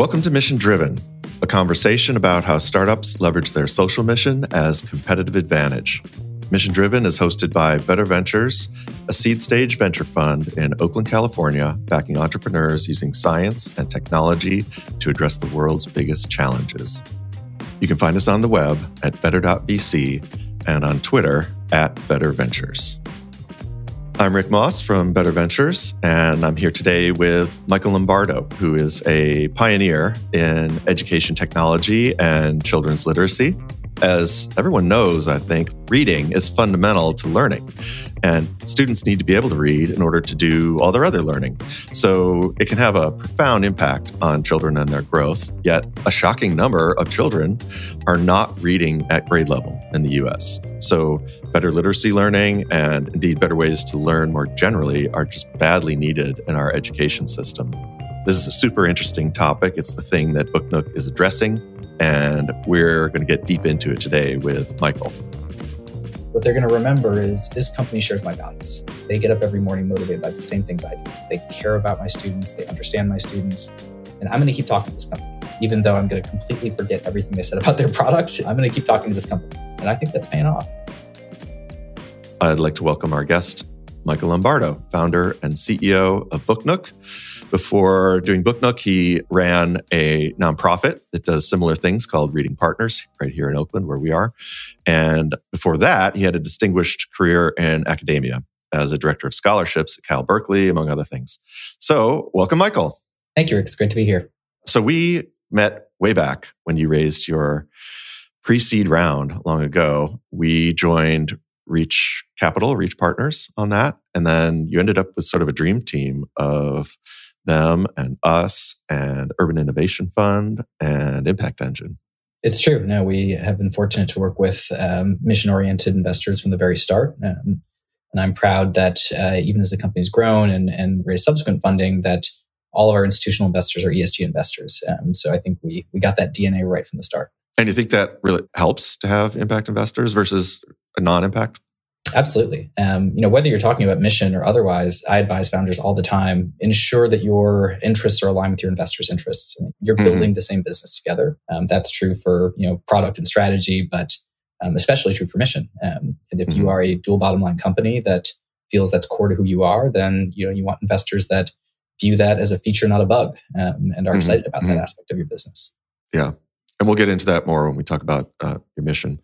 Welcome to Mission Driven, a conversation about how startups leverage their social mission as competitive advantage. Mission Driven is hosted by Better Ventures, a seed stage venture fund in Oakland, California, backing entrepreneurs using science and technology to address the world's biggest challenges. You can find us on the web at better.vc and on Twitter at Better Ventures. I'm Rick Moss from Better Ventures, and I'm here today with Michael Lombardo, who is a pioneer in education technology and children's literacy. As everyone knows, I think reading is fundamental to learning. And students need to be able to read in order to do all their other learning. So it can have a profound impact on children and their growth. Yet, a shocking number of children are not reading at grade level in the US. So, better literacy learning and indeed better ways to learn more generally are just badly needed in our education system. This is a super interesting topic. It's the thing that BookNook is addressing, and we're going to get deep into it today with Michael what they're going to remember is this company shares my values. They get up every morning motivated by the same things I do. They care about my students, they understand my students, and I'm going to keep talking to this company. Even though I'm going to completely forget everything they said about their product, I'm going to keep talking to this company. And I think that's paying off. I'd like to welcome our guest, Michael Lombardo, founder and CEO of BookNook. Before doing BookNook, he ran a nonprofit that does similar things called Reading Partners right here in Oakland, where we are. And before that, he had a distinguished career in academia as a director of scholarships at Cal Berkeley, among other things. So, welcome, Michael. Thank you, Rick. It's great to be here. So, we met way back when you raised your pre seed round long ago. We joined Reach Capital, Reach Partners on that. And then you ended up with sort of a dream team of them and us and Urban Innovation Fund and Impact Engine. It's true. No, we have been fortunate to work with um, mission oriented investors from the very start. Um, and I'm proud that uh, even as the company's grown and, and raised subsequent funding, that all of our institutional investors are ESG investors. Um, so I think we, we got that DNA right from the start. And you think that really helps to have impact investors versus a non-impact? Absolutely. Um, you know, whether you're talking about mission or otherwise, I advise founders all the time: ensure that your interests are aligned with your investors' interests. You're mm-hmm. building the same business together. Um, that's true for you know product and strategy, but um, especially true for mission. Um, and if mm-hmm. you are a dual bottom line company that feels that's core to who you are, then you know you want investors that view that as a feature, not a bug, um, and are mm-hmm. excited about that mm-hmm. aspect of your business. Yeah, and we'll get into that more when we talk about uh, your mission.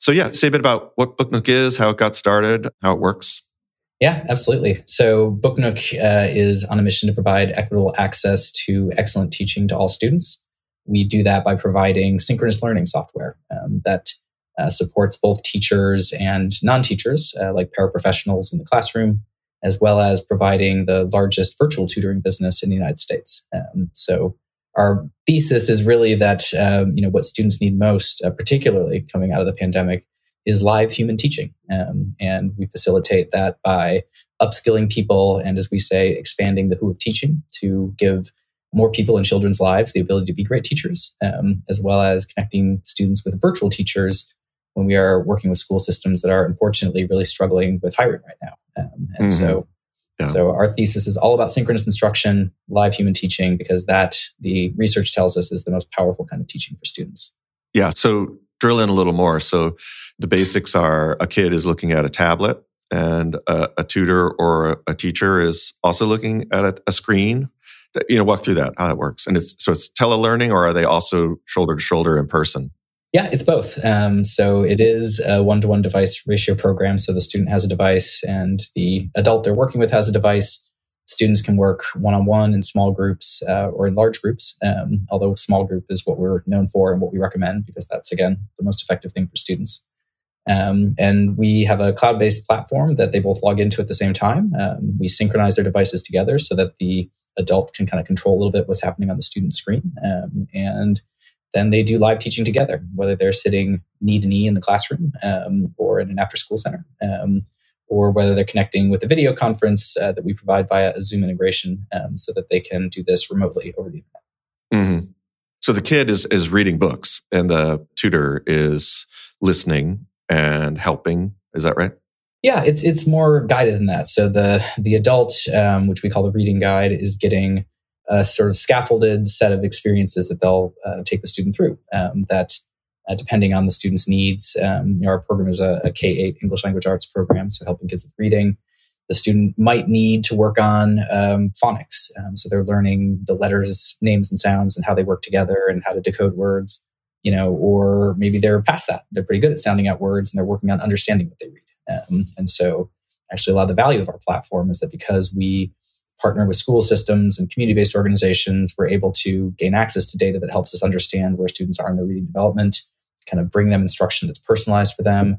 So, yeah, say a bit about what BookNook is, how it got started, how it works. Yeah, absolutely. So, BookNook uh, is on a mission to provide equitable access to excellent teaching to all students. We do that by providing synchronous learning software um, that uh, supports both teachers and non teachers, uh, like paraprofessionals in the classroom, as well as providing the largest virtual tutoring business in the United States. Um, so, our thesis is really that um, you know what students need most, uh, particularly coming out of the pandemic, is live human teaching, um, and we facilitate that by upskilling people and, as we say, expanding the who of teaching to give more people in children's lives the ability to be great teachers, um, as well as connecting students with virtual teachers when we are working with school systems that are unfortunately really struggling with hiring right now. Um, and mm-hmm. so yeah. So our thesis is all about synchronous instruction, live human teaching, because that the research tells us is the most powerful kind of teaching for students. Yeah. So drill in a little more. So the basics are a kid is looking at a tablet and a, a tutor or a teacher is also looking at a, a screen. You know, walk through that, how that works. And it's so it's telelearning or are they also shoulder to shoulder in person? Yeah, it's both. Um, so it is a one to one device ratio program. So the student has a device and the adult they're working with has a device. Students can work one on one in small groups uh, or in large groups, um, although small group is what we're known for and what we recommend because that's, again, the most effective thing for students. Um, and we have a cloud based platform that they both log into at the same time. Um, we synchronize their devices together so that the adult can kind of control a little bit what's happening on the student screen. Um, and then they do live teaching together, whether they're sitting knee to knee in the classroom um, or in an after school center, um, or whether they're connecting with a video conference uh, that we provide via a Zoom integration um, so that they can do this remotely over the internet. Mm-hmm. So the kid is, is reading books and the tutor is listening and helping. Is that right? Yeah, it's it's more guided than that. So the the adult, um, which we call the reading guide, is getting a sort of scaffolded set of experiences that they'll uh, take the student through. Um, that uh, depending on the student's needs, um, you know, our program is a a K-8 English language arts program, so helping kids with reading. The student might need to work on um, phonics, um, so they're learning the letters, names, and sounds, and how they work together, and how to decode words. You know, or maybe they're past that; they're pretty good at sounding out words, and they're working on understanding what they read. Um, and so, actually, a lot of the value of our platform is that because we partner with school systems and community based organizations, we're able to gain access to data that helps us understand where students are in their reading development, kind of bring them instruction that's personalized for them,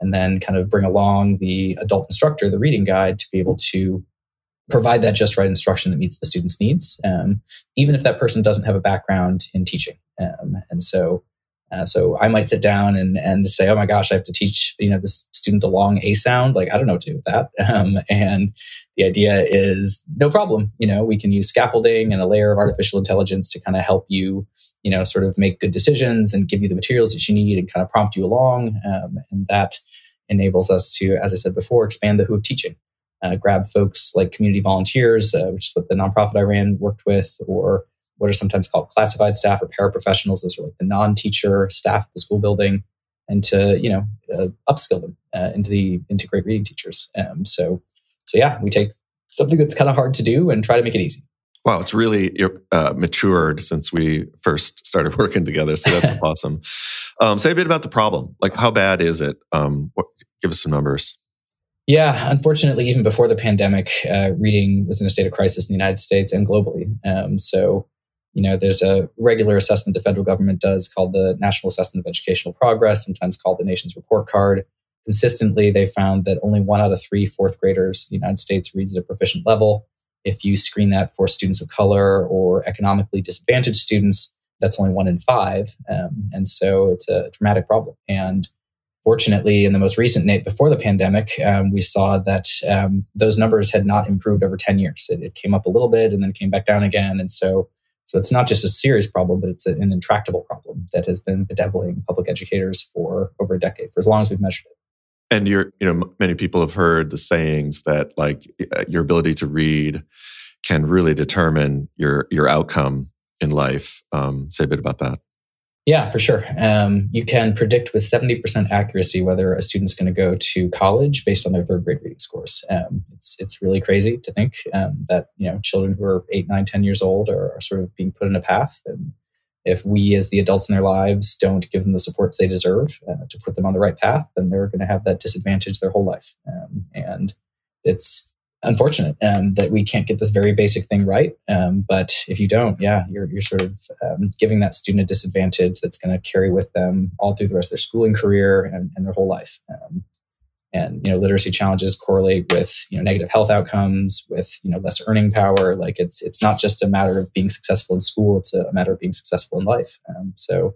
and then kind of bring along the adult instructor, the reading guide, to be able to provide that just right instruction that meets the student's needs, um, even if that person doesn't have a background in teaching. Um, and so, uh, so I might sit down and and say, oh my gosh, I have to teach you know this student the long a sound. Like I don't know what to do with that. Um, and the idea is no problem. You know, we can use scaffolding and a layer of artificial intelligence to kind of help you, you know, sort of make good decisions and give you the materials that you need and kind of prompt you along. Um, and that enables us to, as I said before, expand the who of teaching. Uh, grab folks like community volunteers, uh, which is what the nonprofit I ran worked with, or what are sometimes called classified staff or paraprofessionals. Those are like the non-teacher staff at the school building, and to you know uh, upskill them uh, into the into great reading teachers. Um, so so yeah, we take something that's kind of hard to do and try to make it easy. Wow, it's really uh, matured since we first started working together. So that's awesome. Um, say a bit about the problem. Like, how bad is it? Um, what, give us some numbers. Yeah, unfortunately, even before the pandemic, uh, reading was in a state of crisis in the United States and globally. Um, so, you know, there's a regular assessment the federal government does called the National Assessment of Educational Progress, sometimes called the Nation's Report Card consistently they found that only one out of three fourth graders in the United States reads at a proficient level. If you screen that for students of color or economically disadvantaged students, that's only one in five. Um, and so it's a dramatic problem. And fortunately, in the most recent NAEP before the pandemic, um, we saw that um, those numbers had not improved over 10 years. It, it, came up a little bit and then came back down again. And so, so it's not just a serious problem, but it's an intractable problem that has been bedeviling public educators for over a decade, for as long as we've measured it. And you're, you know, many people have heard the sayings that like uh, your ability to read can really determine your your outcome in life. Um, say a bit about that. Yeah, for sure. Um, you can predict with 70% accuracy whether a student's going to go to college based on their third grade reading scores. Um, it's, it's really crazy to think um, that, you know, children who are eight, nine, 10 years old are, are, sort of being put in a path and if we as the adults in their lives don't give them the supports they deserve uh, to put them on the right path then they're going to have that disadvantage their whole life um, and it's unfortunate um, that we can't get this very basic thing right. Um, but if you don't yeah you're, you're sort of um, giving that student a disadvantage that's going to carry with them all through the rest of their schooling career and, and their whole life. Um, and you know literacy challenges correlate with you know negative health outcomes with you know less earning power. Like it's it's not just a matter of being successful in school it's a, matter of being successful in life. Um, so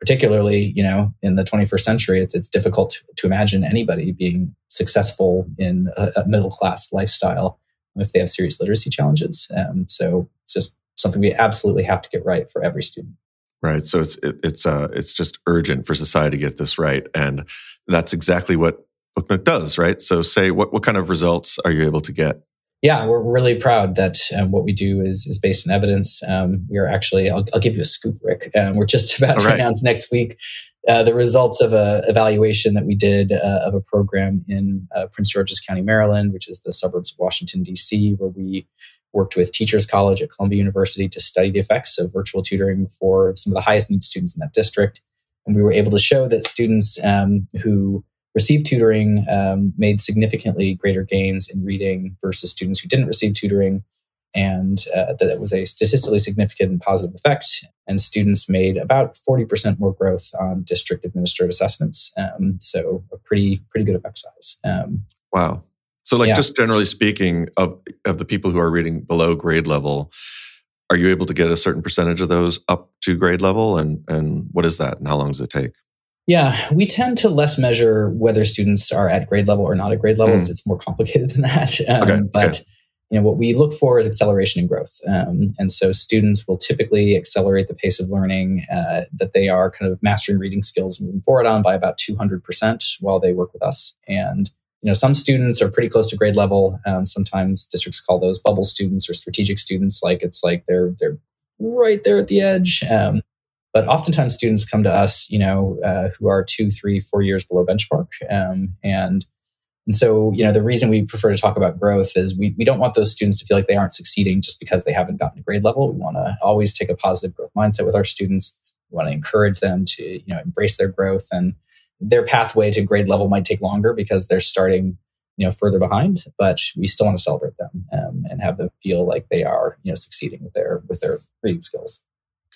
particularly you know in the 21st century it's it's difficult to, imagine anybody being successful in a, a, middle class lifestyle if they have serious literacy challenges um, so it's just something we absolutely have to get right for every student right so it's it, it's uh it's just urgent for society to get this right and that's exactly what BookNook does, right? So, say what what kind of results are you able to get? Yeah, we're really proud that um, what we do is is based on evidence. Um, we are actually, I'll, I'll, give you a scoop, Rick. Um, we're just about All to right. announce next week uh, the results of a evaluation that we did uh, of a program in uh, Prince George's County, Maryland, which is the suburbs of Washington D.C., where we worked with Teachers College at Columbia University to study the effects of virtual tutoring for some of the highest need students in that district. And we were able to show that students um, who received tutoring um, made significantly greater gains in reading versus students who didn't receive tutoring, and uh, that it was a statistically significant and positive effect. And students made about 40% more growth on district administered assessments. Um, so a pretty pretty good effect size. Um, wow. So, like, yeah. just generally speaking, of of the people who are reading below grade level, are you able to get a certain percentage of those up to grade level? And and what is that? And how long does it take? Yeah, we tend to less measure whether students are at grade level or not at grade level. Mm. It's more complicated than that. Um, okay, but okay. you know what we look for is acceleration and growth, um, and so students will typically accelerate the pace of learning uh, that they are kind of mastering reading skills moving forward on by about two hundred percent while they work with us. And you know, some students are pretty close to grade level. Um, sometimes districts call those bubble students or strategic students, like it's like they're they're right there at the edge. Um, but oftentimes students come to us, you know, uh, who are two, three, four years below benchmark, um, and and so, you know, the reason we prefer to talk about growth is we, we don't want those students to feel like they aren't succeeding just because they haven't gotten a grade level. We want to always take a positive growth mindset with our students. We want to encourage them to, you know, embrace their growth and their pathway to grade level might take longer because they're starting, you know, further behind, but we still want to celebrate them um, and have them feel like they are, you know, succeeding with their with their reading skills.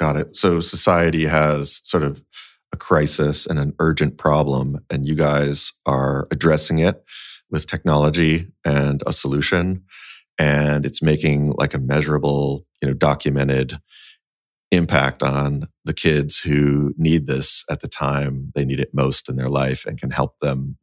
Got it. So society has sort of a crisis and an urgent problem, and you guys are addressing it with technology and a solution. And it's making like a measurable, you know, documented impact on the kids who need this at the time they need it most in their life and can help them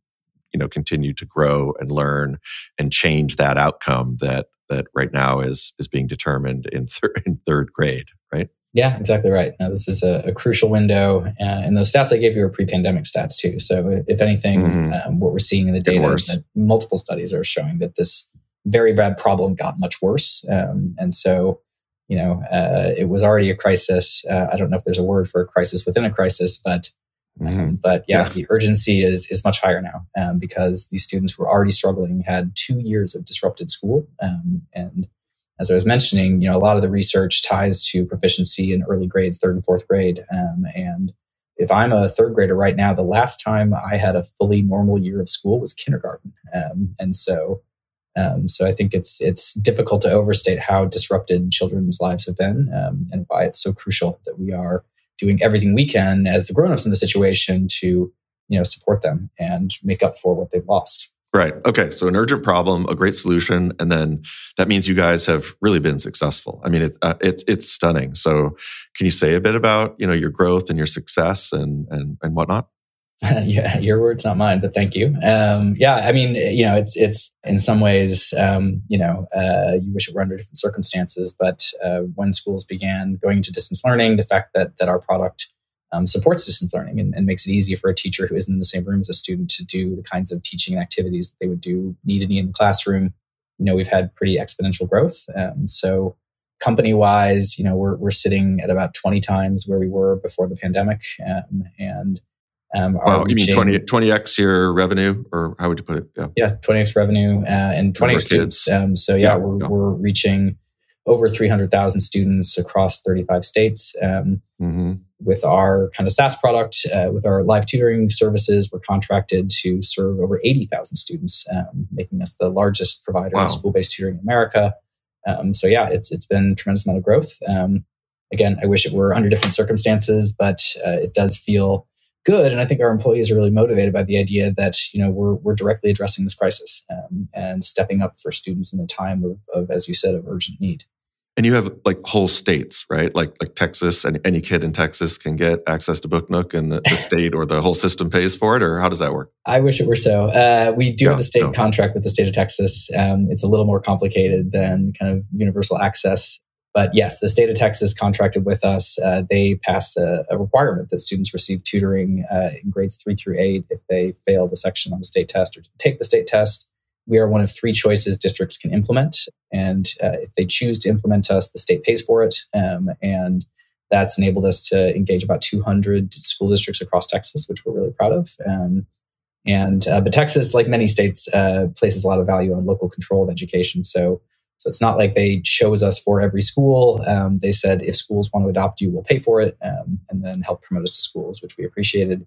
you know continue to grow and learn and change that outcome that that right now is is being determined in, in third grade right yeah, exactly right. Now, this is a, a crucial window, uh, and those stats I gave you are pre-pandemic stats too. So, if anything, mm-hmm. um, what we're seeing in the data is that multiple studies are showing that this very bad problem got much worse. Um, and so, you know, uh, it was already a crisis. Uh, I don't know if there's a word for a crisis within a crisis, but um, mm-hmm. but yeah, yeah, the urgency is is much higher now um, because these students who were already struggling had two years of disrupted school, um, and as I was mentioning, you know, a lot of the research ties to proficiency in early grades, third and fourth grade. Um, and if I'm a third grader right now, the last time I had a fully normal year of school was kindergarten. Um, and so, um, so I think it's it's difficult to overstate how disrupted children's lives have been, um, and why it's so crucial that we are doing everything we can as the grown-ups in the situation to you know support them and make up for what they've lost. Right. Okay. So an urgent problem, a great solution, and then that means you guys have really been successful. I mean, it, uh, it's it's stunning. So, can you say a bit about you know your growth and your success and and and whatnot? yeah, your words, not mine, but thank you. Um, yeah, I mean, you know, it's it's in some ways, um, you know, uh, you wish it were under different circumstances, but uh, when schools began going into distance learning, the fact that that our product um, supports distance learning and, and, makes it easy for a teacher who isn't in the same room as a student to do the kinds of teaching and activities that they would do need to need in the classroom. You know, we've had pretty exponential growth. Um, so company wise, you know, we're, we're sitting at about 20 times where we were before the pandemic. Um, and um, wow, you mean 20, 20x your revenue, or how would you put it? Yeah, yeah 20x revenue uh, and 20x students. Um, so yeah, yeah we're, yeah. we're reaching over 300,000 students across 35 states. Um, mm-hmm. With our kind of SaaS product, uh, with our live tutoring services, we're contracted to serve over 80,000 students, um, making us the largest provider wow. of school-based tutoring in America. Um, so yeah, it's it's been a tremendous amount of growth. Um, again, I wish it were under different circumstances, but uh, it does feel good. And I think our employees are really motivated by the idea that you know we're we're directly addressing this crisis um, and stepping up for students in a time of, of, as you said, of urgent need and you have like whole states, right? Like like Texas, and any kid in Texas can get access to BookNook, and the, the state or the whole system pays for it, or how does that work? I wish it were so. Uh, we do yeah, have a state no. contract with the state of Texas. Um, it's a little more complicated than kind of universal access, but yes, the state of Texas contracted with us. Uh, they passed a, a, requirement that students receive tutoring uh, in grades three through eight if they failed a section on the state test or take the state test we are one of three choices districts can implement. And uh, if they choose to implement us, the state pays for it. Um, and that's enabled us to engage about 200 school districts across Texas, which we're really proud of. Um, and uh, but Texas, like many states, uh, places a lot of value on local control of education. So so it's not like they chose us for every school. Um, they said if schools want to adopt you, we'll pay for it, um, and then help promote us to schools, which we appreciated.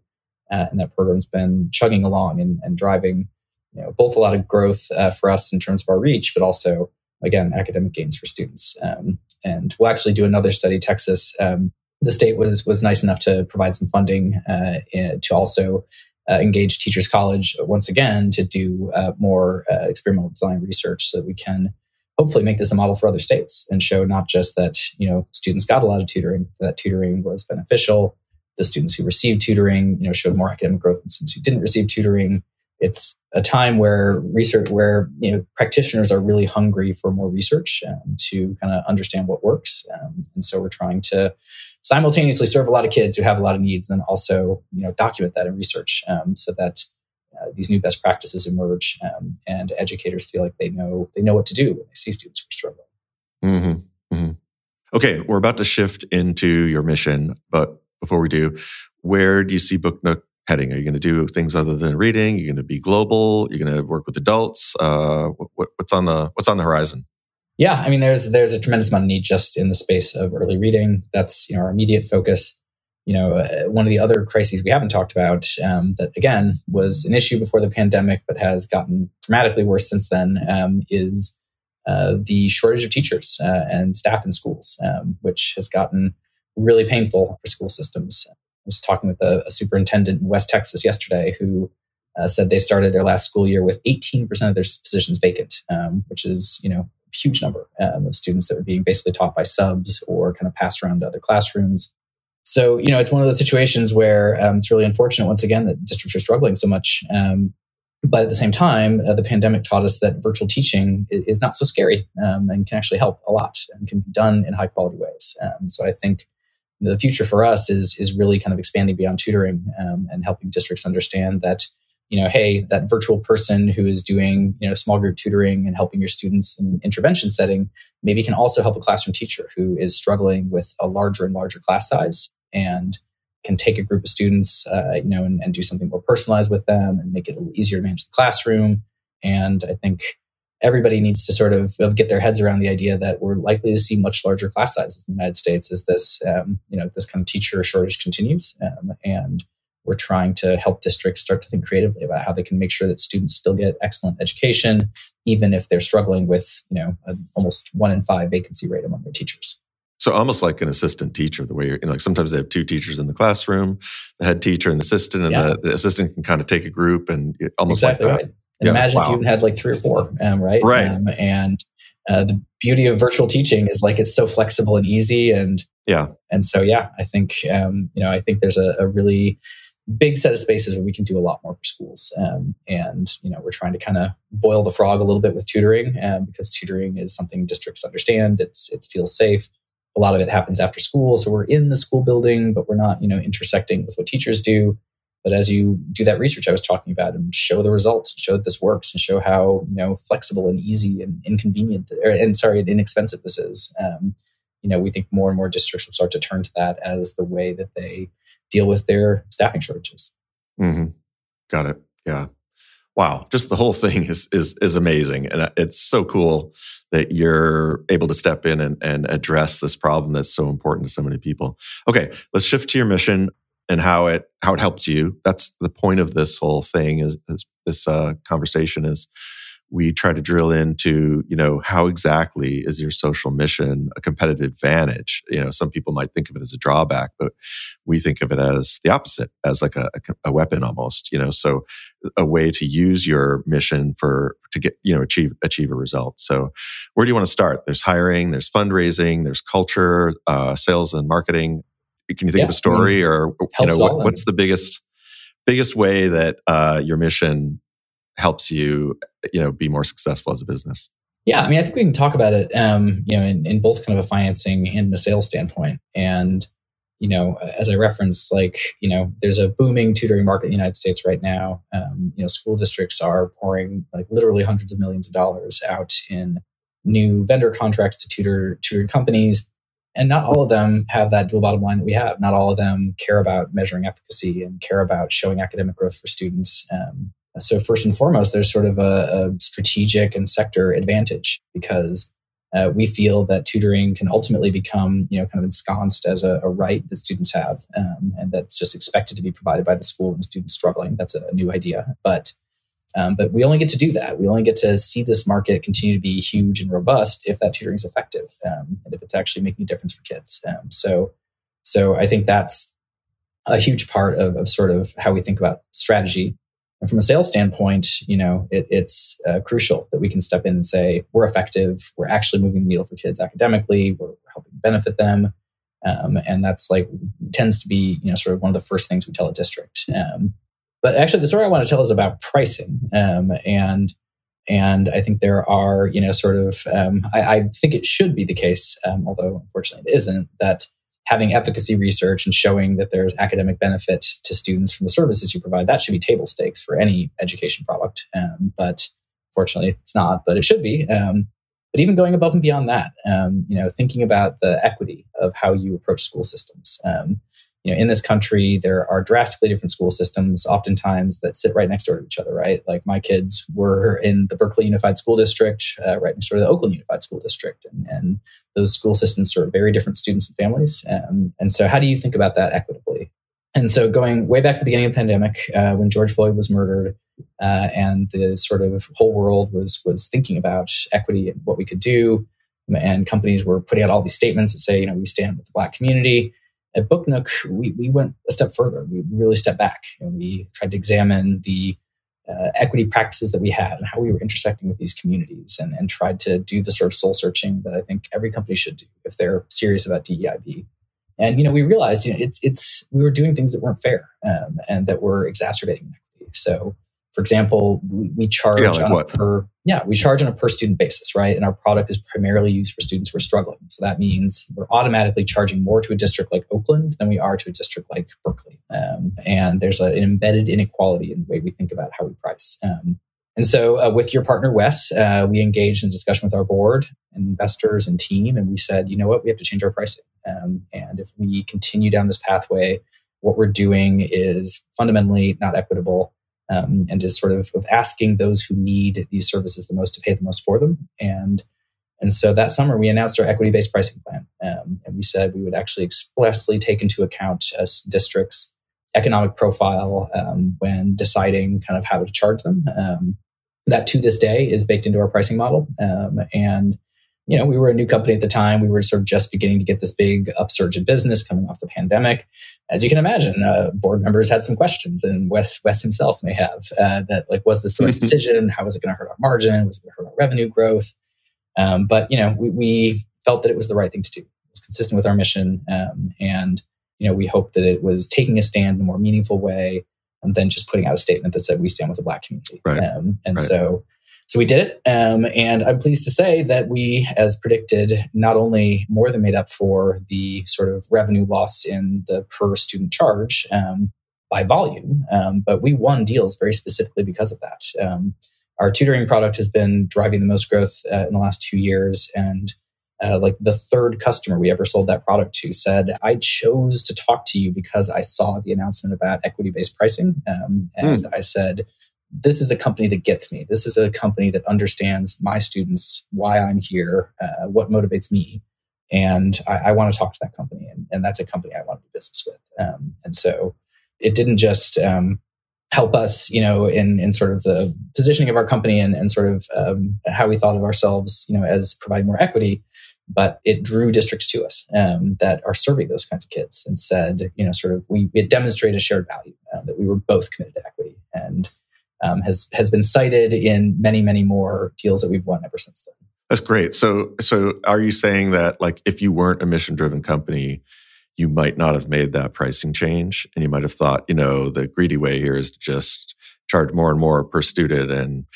Uh, and that program's been chugging along and, and driving you know, both a lot of growth uh, for us in terms of our reach, but also again academic gains for students. Um, and we'll actually do another study. Texas, um, the state was was nice enough to provide some funding uh, in, to also uh, engage Teachers College once again to do uh, more uh, experimental design research, so that we can hopefully make this a model for other states and show not just that you know students got a lot of tutoring, that tutoring was beneficial. The students who received tutoring, you know, showed more academic growth than students who didn't receive tutoring it's a time where research where you know practitioners are really hungry for more research um, to kind of understand what works um, and so we're trying to simultaneously serve a lot of kids who have a lot of needs and then also you know document that in research um, so that uh, these new best practices emerge, um, and educators feel like they know they know what to do when they see students who are struggling. Mm-hmm. Mm-hmm. Okay, we're about to shift into your mission, but before we do, where do you see BookNook heading? Are you going to do things other than reading? You're going to be global. You're going to work with adults. Uh, what, what's on the what's on the horizon? Yeah, I mean, there's there's a tremendous amount of need just in the space of early reading. That's you know our immediate focus. You know, uh, one of the other crises we haven't talked about um, that again was an issue before the pandemic, but has gotten dramatically worse since then um, is uh, the shortage of teachers uh, and staff in schools, um, which has gotten really painful for school systems. I was talking with a, a superintendent in West Texas yesterday who uh, said they started their last school year with 18% of their positions vacant, um, which is, you know, a huge number um, of students that were being basically taught by subs or kind of passed around to other classrooms. So, you know, it's one of those situations where um, it's really unfortunate, once again, that districts are struggling so much. Um, but at the same time, uh, the pandemic taught us that virtual teaching is, is not so scary um, and can actually help a lot and can be done in high quality ways. Um, so I think the future for us is is really kind of expanding beyond tutoring um, and helping districts understand that you know hey that virtual person who is doing you know small group tutoring and helping your students in intervention setting maybe can also help a classroom teacher who is struggling with a larger and larger class size and can take a group of students, uh, you know, and, and, do something more personalized with them and make it a little easier to manage the classroom. And I think everybody needs to sort of, of, get their heads around the idea that we're likely to see much larger class sizes in the United States as this, um, you know, this kind of teacher shortage continues. Um, and we're trying to help districts start to think creatively about how they can make sure that students still get excellent education, even if they're struggling with, you know, almost one in five vacancy rate among their teachers. So almost like an assistant teacher, the way you're you know, like sometimes they have two teachers in the classroom, the head teacher and the assistant, and yeah. the, the, assistant can kind of take a group and almost exactly like that. Right. Yeah. Imagine wow. if you had like three or four, um, right? Right. Um, and uh, the beauty of virtual teaching is like it's so flexible and easy, and yeah, and so yeah, I think um, you know I think there's a, a, really big set of spaces where we can do a lot more for schools, um, and you know we're trying to kind of boil the frog a little bit with tutoring um, because tutoring is something districts understand. It's it feels safe a lot of it happens after school so we're in the school building but we're not you know intersecting with what teachers do but as you do that research i was talking about and show the results and show that this works and show how you know flexible and easy and inconvenient or, and sorry and inexpensive this is um, you know we think more and more districts will start to turn to that as the way that they deal with their staffing shortages. Mm-hmm. got it. Yeah. Wow, just the whole thing is is is amazing, and uh, it's so cool that you're able to step in and, and address this problem that's so important to so many people. Okay, let's shift to your mission and how it how it helps you. That's the point of this whole thing. Is, is this uh, conversation is we try to drill into you know how exactly is your social mission a competitive advantage you know some people might think of it as a drawback but we think of it as the opposite as like a, a weapon almost you know so a way to use your mission for to get you know achieve achieve a result so where do you want to start there's hiring there's fundraising there's culture uh, sales and marketing can you think yeah, of a story I mean, or you know what, what's the biggest biggest way that uh, your mission helps you you know be more successful as a business? Yeah i mean i think we can talk about it um, you know in, in both kind of a financing and the sales standpoint. And you know as i referenced like you know there's a booming tutoring market in the united states right now. Um, you know school districts are pouring like literally hundreds of millions of dollars out in new vendor contracts to tutor tutoring companies and not all of them have that dual bottom line that we have. Not all of them care about measuring efficacy and care about showing academic growth for students. Um, so, first and foremost, there's sort of a, a strategic and sector advantage because uh, we feel that tutoring can ultimately become, you know, kind of ensconced as a, a right that students have, um, and that's just expected to be provided by the school when students struggling. That's a, a new idea, but um, but we only get to do that. We only get to see this market continue to be huge and robust if that tutoring is effective um, and if it's actually making a difference for kids. Um, so, so I think that's a huge part of, of sort of how we think about strategy and from a sales standpoint, you know, it, it's uh, crucial that we can step in and say we're effective, we're actually moving the needle for kids academically, we're, helping benefit them, um, and that's like tends to be you know sort of one of the first things we tell a district. But actually, the story I want to tell is about pricing, um, and and I think there are you know sort of um, I, I, think it should be the case, um, although unfortunately it isn't that having efficacy research and showing that there's academic benefit to students from the services you provide, that should be table stakes for any education product. Um, but fortunately, it's not, but it should be. Um, but even going above and beyond that, um, you know, thinking about the equity of how you approach school systems. Um, you know, in this country, there are drastically different school systems, oftentimes that sit right next door to each other, right? Like my kids were in the Berkeley Unified School District, uh, right next door to the Oakland Unified School District. And, and those school systems serve very different students and families. Um, and so, how do you think about that equitably? And so, going way back to the beginning of the pandemic, uh, when George Floyd was murdered, uh, and the sort of whole world was was thinking about equity and what we could do, and companies were putting out all these statements that say, you know, we stand with the Black community at BookNook, we, we went a step further. We really stepped back and we tried to examine the uh, equity practices that we had and how we were intersecting with these communities and, and tried to do the sort of soul searching that I think every company should do if they're serious about DEIB. And you know, we realized you know it's it's we were doing things that weren't fair um, and that were exacerbating. So for example, we, charge yeah, like on what? a per yeah we charge on a per student basis, right? And our product is primarily used for students who are struggling. So that means we're automatically charging more to a district like Oakland than we are to a district like Berkeley. Um, and there's a, an embedded inequality in the way we think about how we price. Um, and so, uh, with your partner Wes, uh, we engaged in discussion with our board, and investors, and team, and we said, you know what, we have to change our pricing. Um, and if we continue down this pathway, what we're doing is fundamentally not equitable um, and is sort of, of asking those who need these services the most to pay the most for them. And and so that summer we announced our equity-based pricing plan, um, and we said we would actually expressly take into account a districts' economic profile um, when deciding kind of how to charge them. Um, that to this day is baked into our pricing model, um, and you know, we were a new company at the time. We were sort of just beginning to get this big upsurge in business coming off the pandemic. As you can imagine, uh, board members had some questions, and Wes Wes himself may have uh, that. Like, was this the right decision? How was it going to hurt our margin? Was it going to hurt our revenue growth? Um, but you know, we, we, felt that it was the right thing to do. It was consistent with our mission, um, and you know, we hoped that it was taking a stand in a more meaningful way, and then just putting out a statement that said we stand with the Black community. Right. Um, and right. so so we did it. Um, and I'm pleased to say that we, as predicted, not only more than made up for the sort of revenue loss in the per student charge um, by volume, um, but we won deals very specifically because of that. Um, our tutoring product has been driving the most growth uh, in the last two years. And uh, like the third customer we ever sold that product to said, I chose to talk to you because I saw the announcement about equity based pricing. Um, and mm. I said, this is a company that gets me. This is a company that understands my students, why I'm here, uh, what motivates me. And I, I want to talk to that company. And, and, that's a company I want to do business with. Um, and so it didn't just um, help us, you know, in, in sort of the positioning of our company and, and sort of um, how we thought of ourselves, you know, as providing more equity, but it drew districts to us um, that are serving those kinds of kids and said, you know, sort of we, it demonstrated a shared value uh, that we were both committed to equity. And um, has has been cited in many many more deals that we've won ever since then. That's great. So so are you saying that like if you weren't a mission driven company, you might not have made that pricing change, and you might have thought, you know, the greedy way here is to just charge more and more per student and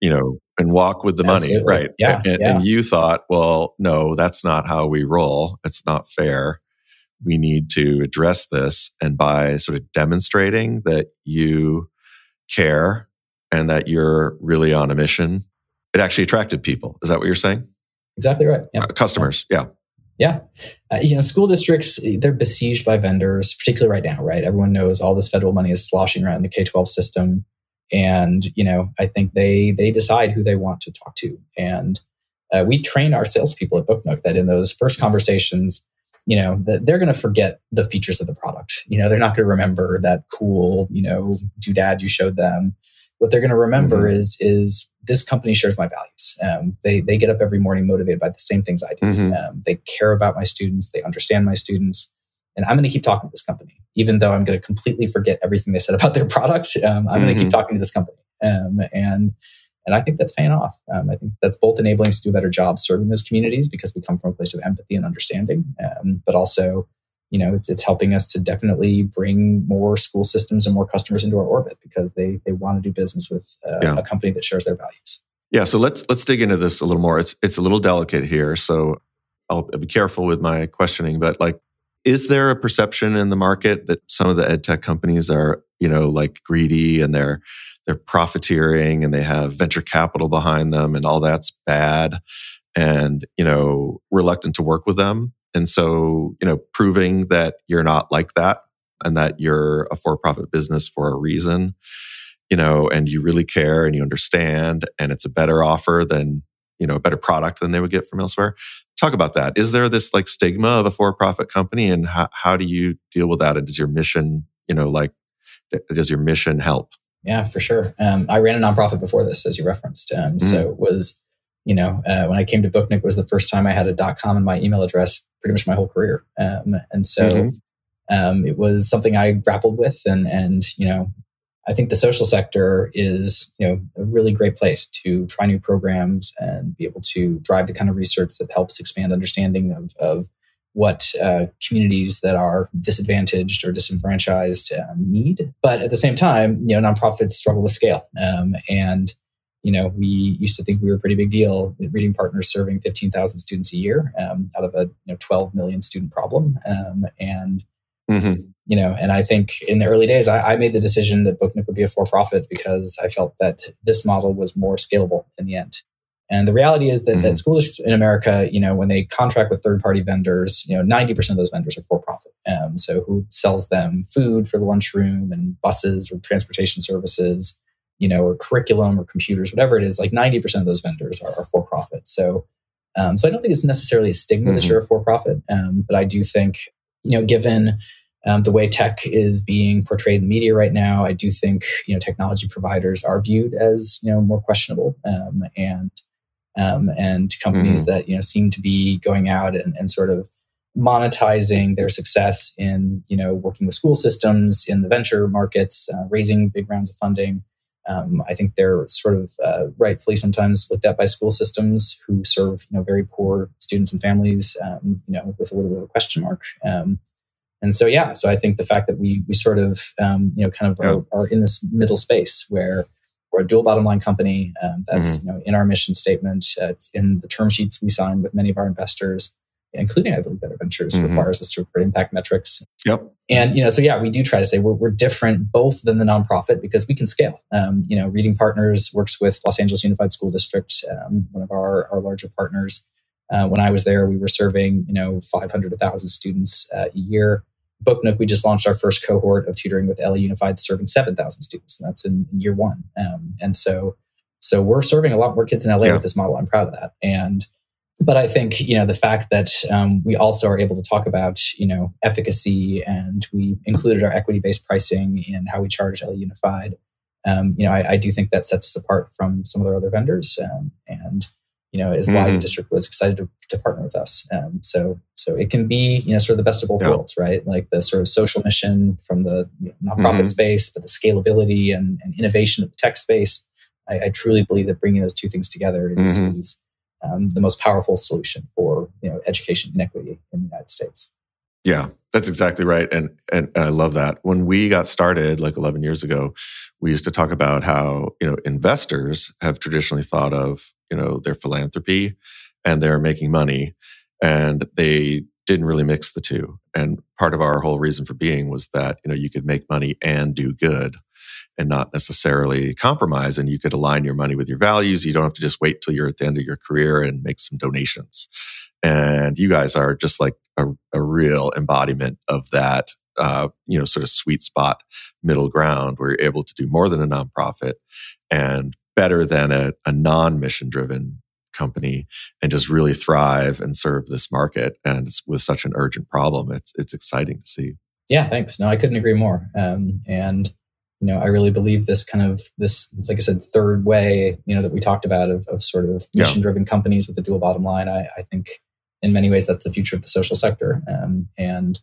you know and walk with the Absolutely. money right yeah, and, yeah. and you thought well no that's not how we roll it's not fair we need to address this and by sort of demonstrating that you care and that you're really on a mission, it actually attracted people. Is that what you're saying? Exactly right. Yeah. Uh, customers. Yeah. Yeah. Uh, you know, school districts, they're besieged by vendors, particularly right now, right? Everyone knows all this federal money is sloshing around the K 12 system. And, you know, I think they they decide who they want to talk to. And uh, we train our salespeople at BookNook that in those first conversations, you know, the, they're going to forget the features of the product. You know, they're not going to remember that cool, you know, doodad you showed them what they're going to remember mm-hmm. is is this company shares my values. Um, they they get up every morning motivated by the same things I do. Mm-hmm. Um, they care about my students. They understand my students, and I'm going to keep talking to this company, even though I'm going to completely forget everything they said about their product. Um, I'm mm-hmm. going to keep talking to this company, um, and and I think that's paying off. Um, I think that's both enabling us to do a better job serving those communities because we come from a place of empathy and understanding, um, but also you know, it's, it's helping us to definitely bring more school systems and more customers into our orbit because they they want to do business with uh, yeah. a company that shares their values. Yeah, so let's let's dig into this a little more. It's it's a little delicate here, so I'll, I'll be careful with my questioning. But like, is there a perception in the market that some of the ed tech companies are, you know, like greedy and they're they're profiteering and they have venture capital behind them and all that's bad and, you know, reluctant to work with them? And so, you know, proving that you're not like that and that you're a for-profit business for a reason, you know, and you really care and you understand and it's a better offer than you know a better product than they would get from elsewhere. Talk about that. Is there this like stigma of a for-profit company and how, how do you deal with that and does your mission you know like does your mission help? Yeah for sure. Um, i ran a nonprofit before this as you referenced um, mm. so it was you know uh, when i came to booknook was the first time i had a com in my email address pretty much my whole career um, and so mm-hmm. Um, it was something i grappled with and and you know I think the social sector is, you know, a really great place to try new programs and be able to drive the kind of research that helps expand understanding of, of what uh, communities that are disadvantaged or disenfranchised um, need. But at the same time, you know, nonprofits struggle with scale. Um, and, you know, we used to think we were a pretty big deal. Reading Partners serving 15,000 students a year um, out of a you know, 12 million student problem. Um, and Mm-hmm. You know, and I think in the early days, I, I made the decision that BookNook would be a for-profit because I felt that this model was more scalable in the end. And the reality is that, mm-hmm. that schools in America, you know, when they contract with third-party vendors, you know, 90% of those vendors are for-profit. Um, so who sells them food for the lunchroom and buses or transportation services, you know, or curriculum or computers, whatever it is, like 90% of those vendors are, are for-profit. So, um, so I don't think it's necessarily a stigma mm-hmm. that you're a for-profit, um, but I do think, you know, given um, the way tech is being portrayed in the media right now, I do think you know technology providers are viewed as you know more questionable, um, and um, and companies mm-hmm. that you know seem to be going out and, and sort of monetizing their success in you know working with school systems in the venture markets, uh, raising big rounds of funding. Um, I think they're sort of uh, rightfully sometimes looked at by school systems who serve you know very poor students and families, um, you know, with a little bit of a question mark. Um, and so, yeah, so I think the fact that we we sort of um, you know kind of are, are, in this middle space where we're a dual bottom line company um, that's mm-hmm. you know in our mission statement, uh, it's in the term sheets we sign with many of our investors, including I believe Better Ventures mm-hmm. requires us to report impact metrics. Yep. And you know, so yeah, we do try to say we're, we're different both than the nonprofit because we can scale. Um, you know, Reading Partners works with Los Angeles Unified School District, um, one of our our larger partners. Uh, when I was there, we were serving you know 500 to 1,000 students uh, a year. BookNook, we just launched our first cohort of tutoring with LA Unified, serving 7,000 students. And that's in, in year one. Um, and so, so we're serving a lot more kids in LA yeah. with this model. I'm proud of that. And but I think you know the fact that um, we also are able to talk about you know efficacy, and we included our equity-based pricing in how we charge LA Unified. Um, you know, I, I, do think that sets us apart from some of our other vendors, um, and you know, is mm-hmm. why the mm-hmm. district was excited to, to partner with us. Um, so, so it can be, you know, sort of the best of both yeah. worlds, right? Like the sort of social mission from the you know, nonprofit mm-hmm. space, but the scalability and, and, innovation of the tech space. I, I, truly believe that bringing those two things together is, mm-hmm. is um, the most powerful solution for you know education inequity in the United States. Yeah, that's exactly right. And, and, and I love that. When we got started like 11 years ago, we used to talk about how, you know, investors have traditionally thought of, you know, their philanthropy and they're making money and they didn't really mix the two. And part of our whole reason for being was that, you know, you could make money and do good and not necessarily compromise. And you could align your money with your values. You don't have to just wait till you're at the end of your career and make some donations. And you guys are just like a, a real embodiment of that, uh, you know, sort of sweet spot middle ground where you're able to do more than a nonprofit and better than a, a non mission driven company and just really thrive and serve this market. And with such an urgent problem, it's, it's exciting to see. Yeah, thanks. No, I couldn't agree more. Um, and you know, I really believe this kind of this, like I said, third way, you know, that we talked about of, of sort of mission driven yeah. companies with a dual bottom line. I, I, think in many ways that's the future of the social sector. Um, and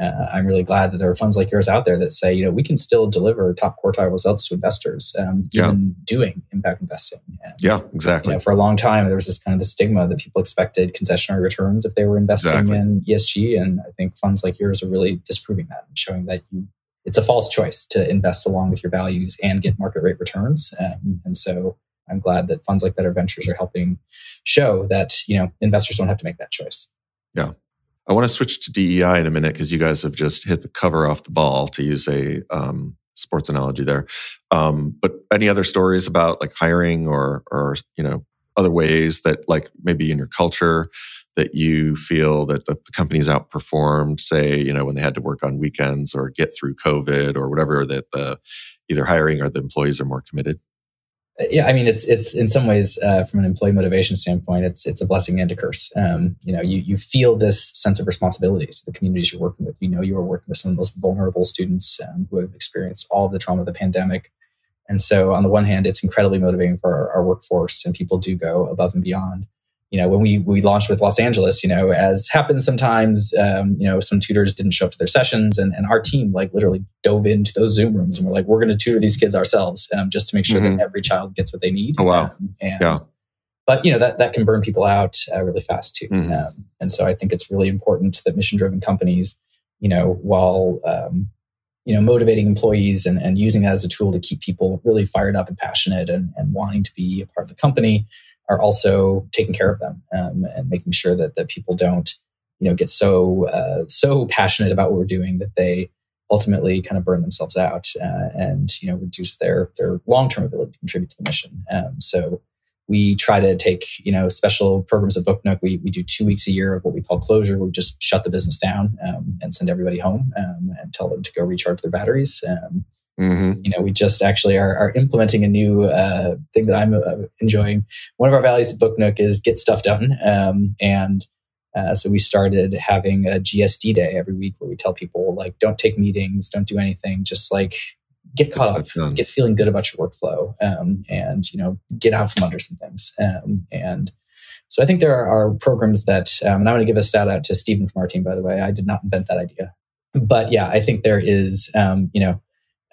uh, I'm really glad that there are funds like yours out there that say, you know, we can still deliver top quartile results to investors, um, yeah. even doing impact investing. And, yeah, exactly. You know, for a long time, there was this kind of the stigma that people expected concessionary returns if they were investing exactly. in ESG, and I think funds like yours are really disproving that and showing that you it's a false choice to invest along with your values and get market rate returns. Um, and so I'm glad that funds like Better Ventures are helping show that you know investors don't have to make that choice. Yeah. I want to switch to DEI in a minute because you guys have just hit the cover off the ball to use a um, sports analogy there. Um, but any other stories about like hiring or or you know other ways that like maybe in your culture that you feel that the, the company's outperformed, say you know when they had to work on weekends or get through COVID or whatever that the either hiring or the employees are more committed yeah, I mean, it's it's in some ways uh, from an employee motivation standpoint, it's it's a blessing and a curse. Um, you know, you you feel this sense of responsibility to the communities you're working with. You know, you are working with some of the most vulnerable students um, who have experienced all of the trauma of the pandemic, and so on the one hand, it's incredibly motivating for our, our workforce, and people do go above and beyond you know, when we we launched with Los Angeles, you know, as happens sometimes, um, you know, some tutors didn't show up to their sessions, and, and our team like literally dove into those Zoom rooms, and we're like, we're going to tutor these kids ourselves, um, just to make sure mm-hmm. that every child gets what they need. Oh wow! Um, and, yeah. But you know that that can burn people out uh, really fast too, mm-hmm. Um, and so I think it's really important that mission-driven companies, you know, while um, you know motivating employees and, and using that as a tool to keep people really fired up and passionate and, and wanting to be a part of the company are also taking care of them um, and making sure that that people don't you know get so uh, so passionate about what we're doing that they ultimately kind of burn themselves out uh, and you know reduce their their long term ability to contribute to the mission. Um, so we try to take you know special programs at BookNook. We we do two weeks a year of what we call closure. Where we just shut the business down um, and send everybody home um, and tell them to go recharge their batteries. Mm-hmm. You know, we just actually are, are implementing a new uh, thing that I'm uh, enjoying. One of our values at BookNook is get stuff done, um, and uh, so we started having a GSD day every week where we tell people like, don't take meetings, don't do anything, just like get caught up, get feeling good about your workflow, um, and you know, get out from under some things. Um, and so I think there are, programs that, um, and I'm going to give a shout out to Stephen from our team, by the way. I did not invent that idea, but yeah, I think there is, um, you know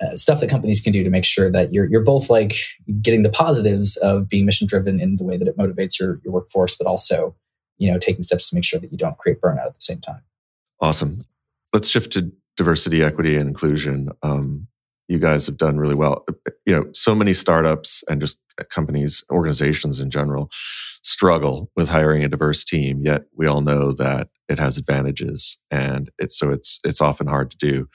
uh, stuff that companies can do to make sure that you're you're both like getting the positives of being mission driven in the way that it motivates your your workforce, but also you know taking steps to make sure that you don't create burnout at the same time. Awesome. Let's shift to diversity, equity, and inclusion. Um, you guys have done really well. You know, so many startups and just companies, organizations in general, struggle with hiring a diverse team. Yet we all know that it has advantages, and it's so it's it's often hard to do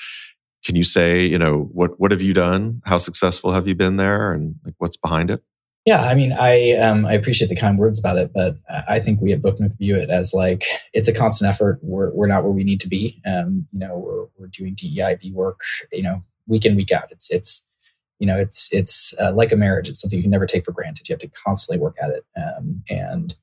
can you say, you know, what what have you done? How successful have you been there, and like what's behind it? Yeah, I mean, I um, I appreciate the kind words about it, but I think we at BookNook view it as like it's a constant effort. We're we're not where we need to be. Um, you know, we're we're doing DEIB work, you know, week in week out. It's it's you know, it's it's uh, like a marriage. It's something you can never take for granted. You have to constantly work at it, um, and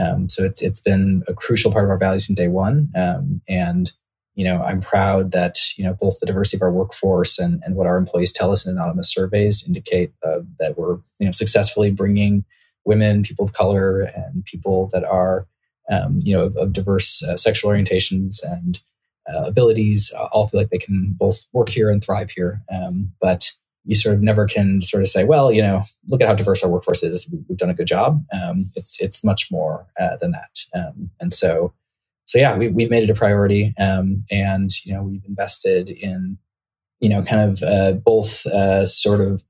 um, so it's it's been a crucial part of our values from day one. Um, and you know, I'm proud that, you know, both the diversity of our workforce and, and what our employees tell us in anonymous surveys indicate uh, that we're, you know, successfully bringing women, people of color, and people that are, um, you know, of, of diverse uh, sexual orientations and uh, abilities uh, all feel like they can both work here and thrive here. Um, but you sort of never can sort of say, well, you know, look at how diverse our workforce is. We've done a good job. Um, it's it's much more uh, than that. Um, and so, so yeah, we, we've made it a priority, um, and you know we've invested in you know kind of uh, both uh, sort of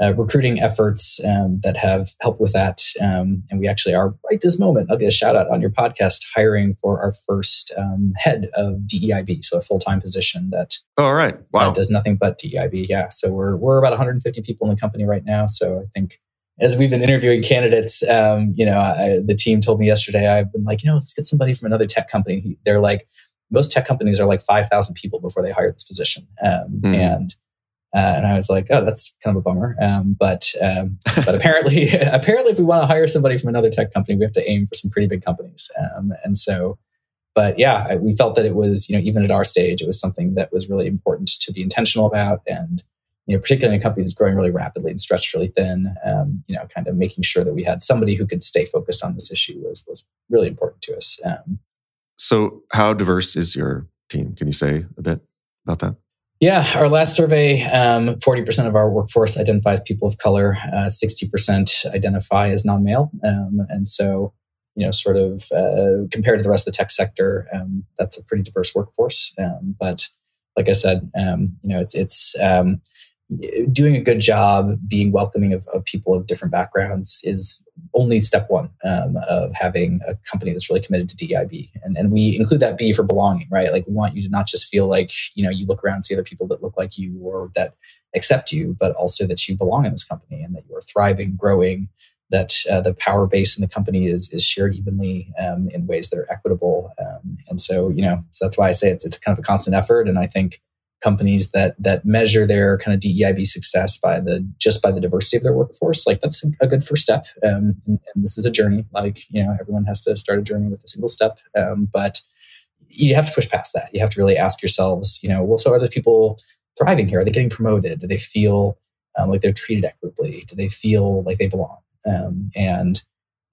uh, recruiting efforts um, that have helped with that. Um, and we actually are right this moment. I'll get a shout out on your podcast hiring for our first um, head of DEIB, so a full time position that. Oh, all right, wow, does nothing but DEIB. Yeah, so we're we're about 150 people in the company right now. So I think as we've been interviewing candidates, um, you know, I, the team told me yesterday, I've been like, you know, let's get somebody from another tech company. They're like, most tech companies are like 5,000 people before they hire this position. Um, mm. And, uh, and I was like, oh, that's kind of a bummer. Um, but, um, but apparently, apparently if we want to hire somebody from another tech company, we have to aim for some pretty big companies. Um, and so, but yeah, we felt that it was, you know, even at our stage, it was something that was really important to be intentional about and, you know, particularly in a company that's growing really rapidly and stretched really thin, um, you know, kind of making sure that we had somebody who could stay focused on this issue was was really important to us. Um, so, how diverse is your team? Can you say a bit about that? Yeah, our last survey, um, 40% of our workforce identifies people of color, uh, 60% identify as non male. Um, and so, you know, sort of uh, compared to the rest of the tech sector, um, that's a pretty diverse workforce. Um, but like I said, um, you know, it's, it's, um, doing a good job being welcoming of, of people of different backgrounds is only step one um, of having a company that's really committed to DEIB. And, and we include that B for belonging, right? Like we want you to not just feel like, you know, you look around and see other people that look like you or that accept you, but also that you belong in this company and that you are thriving, growing, that uh, the power base in the company is is shared evenly um, in ways that are equitable. Um, and so, you know, so that's why I say it's it's kind of a constant effort. And I think companies that that measure their kind of DEIB success by the just by the diversity of their workforce, like that's a good first step. Um, and, and, this is a journey. Like you know, everyone has to start a journey with a single step, um, but you have to push past that. You have to really ask yourselves, you know, well, so are the people thriving here? Are they getting promoted? Do they feel um, like they're treated equitably? Do they feel like they belong? Um, and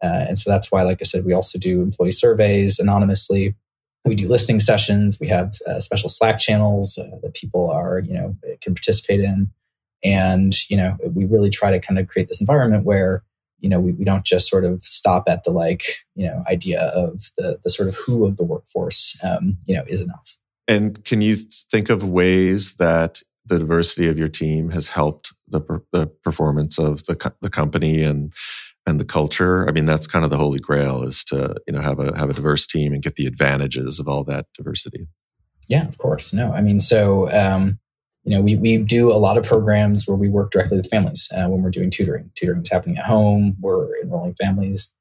uh, and so that's why, like I said, we also do employee surveys anonymously we do listening sessions. We have uh, special Slack channels uh, that people are, you know, can participate in. And, you know, we really try to kind of create this environment where, you know, we, we don't just sort of stop at the like, you know, idea of the, the sort of who of the workforce, um, you know, is enough. And can you think of ways that the diversity of your team has helped the, the performance of the, the company and and the culture. I mean, that's kind of the holy grail is to you know have a have a diverse team and get the advantages of all that diversity. Yeah, of course. No, I mean, so um, you know, we we do a lot of programs where we work directly with families uh, when we're doing tutoring. Tutoring is happening at home. We're enrolling families,